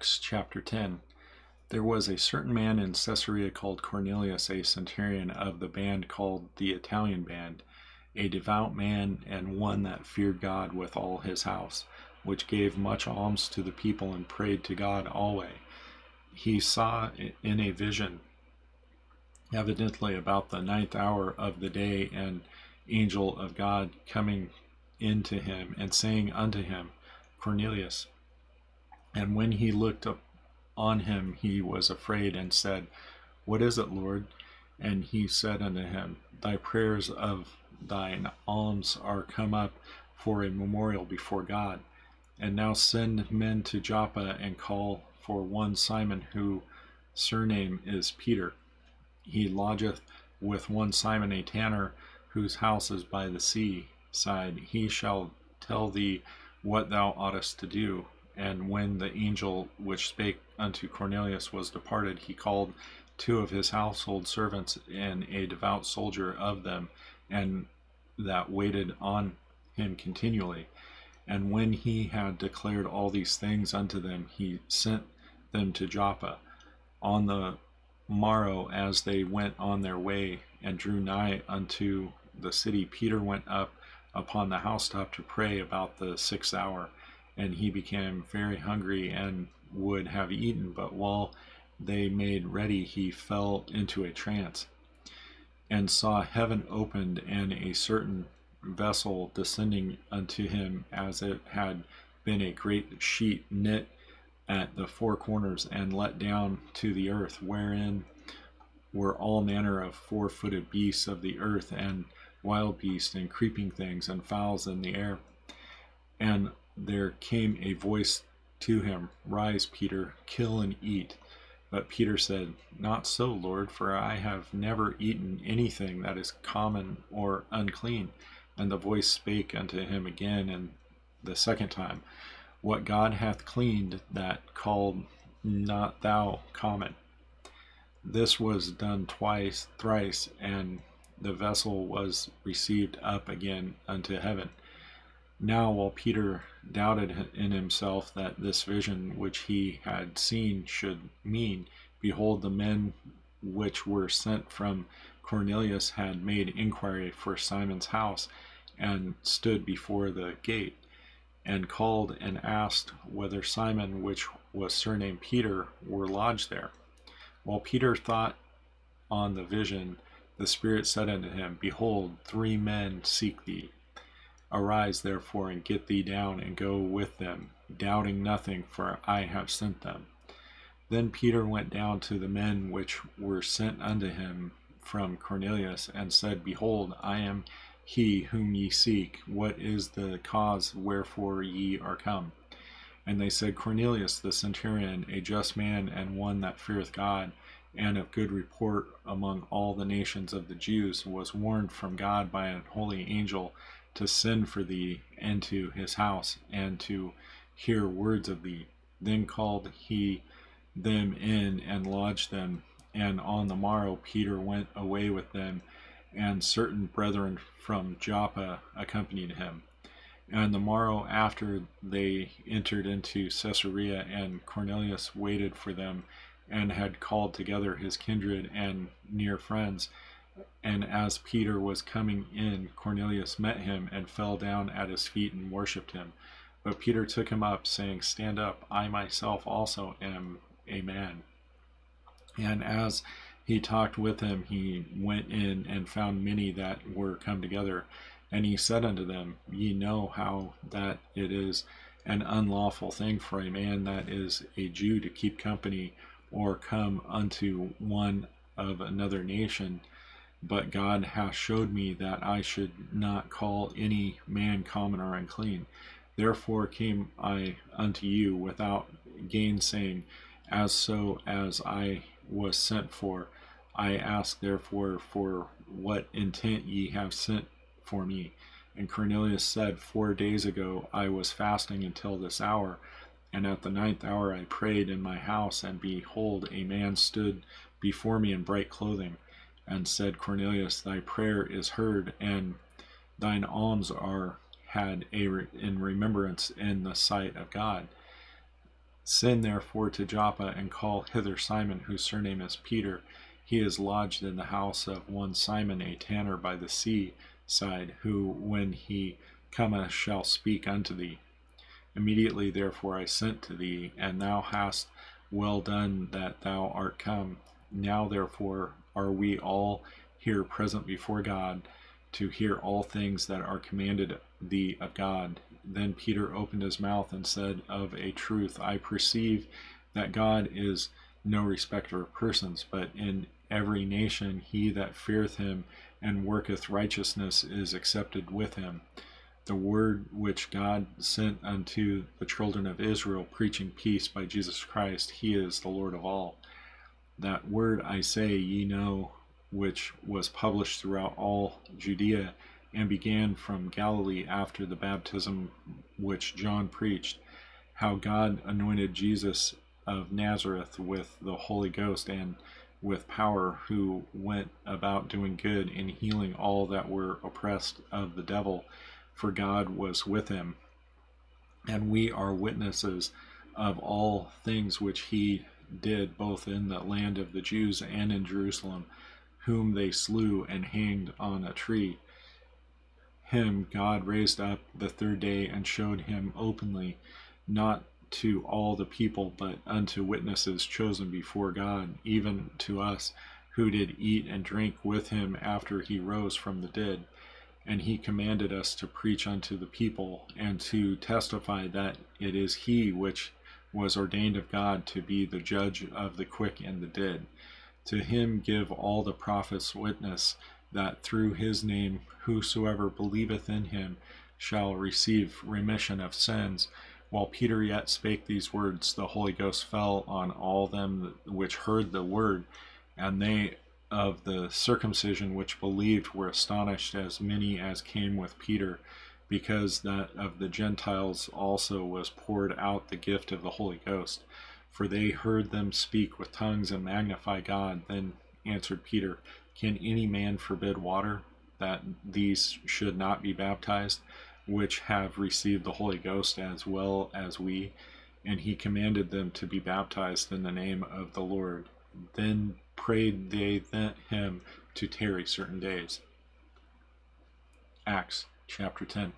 Acts chapter 10. There was a certain man in Caesarea called Cornelius, a centurion of the band called the Italian band, a devout man and one that feared God with all his house, which gave much alms to the people and prayed to God always. He saw in a vision, evidently about the ninth hour of the day, an angel of God coming in to him and saying unto him, Cornelius. And when he looked up on him, he was afraid and said, What is it, Lord? And he said unto him, Thy prayers of thine alms are come up for a memorial before God. And now send men to Joppa and call for one Simon, whose surname is Peter. He lodgeth with one Simon a tanner, whose house is by the sea side. He shall tell thee what thou oughtest to do. And when the angel which spake unto Cornelius was departed, he called two of his household servants and a devout soldier of them, and that waited on him continually. And when he had declared all these things unto them, he sent them to Joppa. On the morrow, as they went on their way and drew nigh unto the city, Peter went up upon the housetop to pray about the sixth hour and he became very hungry and would have eaten, but while they made ready, he fell into a trance and saw heaven opened and a certain vessel descending unto him as it had been a great sheet knit at the four corners and let down to the earth, wherein were all manner of four footed beasts of the earth and wild beasts and creeping things and fowls in the air. And there came a voice to him, Rise, Peter, kill and eat. But Peter said, Not so, Lord, for I have never eaten anything that is common or unclean. And the voice spake unto him again, and the second time, What God hath cleaned, that called not thou common. This was done twice, thrice, and the vessel was received up again unto heaven. Now, while Peter doubted in himself that this vision which he had seen should mean, behold, the men which were sent from Cornelius had made inquiry for Simon's house, and stood before the gate, and called and asked whether Simon, which was surnamed Peter, were lodged there. While Peter thought on the vision, the Spirit said unto him, Behold, three men seek thee. Arise, therefore, and get thee down, and go with them, doubting nothing, for I have sent them. Then Peter went down to the men which were sent unto him from Cornelius, and said, Behold, I am he whom ye seek. What is the cause wherefore ye are come? And they said, Cornelius the centurion, a just man, and one that feareth God, and of good report among all the nations of the Jews, was warned from God by an holy angel to send for thee into his house and to hear words of thee. Then called he them in and lodged them. And on the morrow Peter went away with them, and certain brethren from Joppa accompanied him. And the morrow after they entered into Caesarea, and Cornelius waited for them, and had called together his kindred and near friends and as Peter was coming in, Cornelius met him and fell down at his feet and worshipped him. But Peter took him up, saying, Stand up, I myself also am a man. And as he talked with him, he went in and found many that were come together. And he said unto them, Ye know how that it is an unlawful thing for a man that is a Jew to keep company or come unto one of another nation but God hath showed me that I should not call any man common or unclean. Therefore came I unto you without gainsaying, as so as I was sent for. I ask therefore for what intent ye have sent for me. And Cornelius said, Four days ago I was fasting until this hour, and at the ninth hour I prayed in my house, and behold, a man stood before me in bright clothing and said, Cornelius, thy prayer is heard, and thine alms are had a re- in remembrance in the sight of God. Send therefore to Joppa and call hither Simon, whose surname is Peter. He is lodged in the house of one Simon, a tanner by the sea side, who, when he cometh, shall speak unto thee. Immediately therefore I sent to thee, and thou hast well done that thou art come. Now therefore are we all here present before God to hear all things that are commanded thee of God. Then Peter opened his mouth and said, Of a truth, I perceive that God is no respecter of persons, but in every nation he that feareth him and worketh righteousness is accepted with him. The word which God sent unto the children of Israel, preaching peace by Jesus Christ, he is the Lord of all. That word I say ye know, which was published throughout all Judea and began from Galilee after the baptism which John preached, how God anointed Jesus of Nazareth with the Holy Ghost and with power, who went about doing good and healing all that were oppressed of the devil, for God was with him. And we are witnesses of all things which he did both in the land of the Jews and in Jerusalem, whom they slew and hanged on a tree him God raised up the third day and showed him openly, not to all the people, but unto witnesses chosen before God, even to us, who did eat and drink with him after he rose from the dead. And he commanded us to preach unto the people, and to testify that it is he which was ordained of God to be the judge of the quick and the dead. To him give all the prophets witness that through his name whosoever believeth in him shall receive remission of sins. While Peter yet spake these words, the Holy Ghost fell on all them which heard the word, and they of the circumcision which believed were astonished, as many as came with Peter, because that of the Gentiles also was poured out the gift of the Holy Ghost. For they heard them speak with tongues and magnify God. Then answered Peter, can any man forbid water that these should not be baptized, which have received the Holy Ghost as well as we? And he commanded them to be baptized in the name of the Lord. Then prayed they that him to tarry certain days. Acts chapter 10.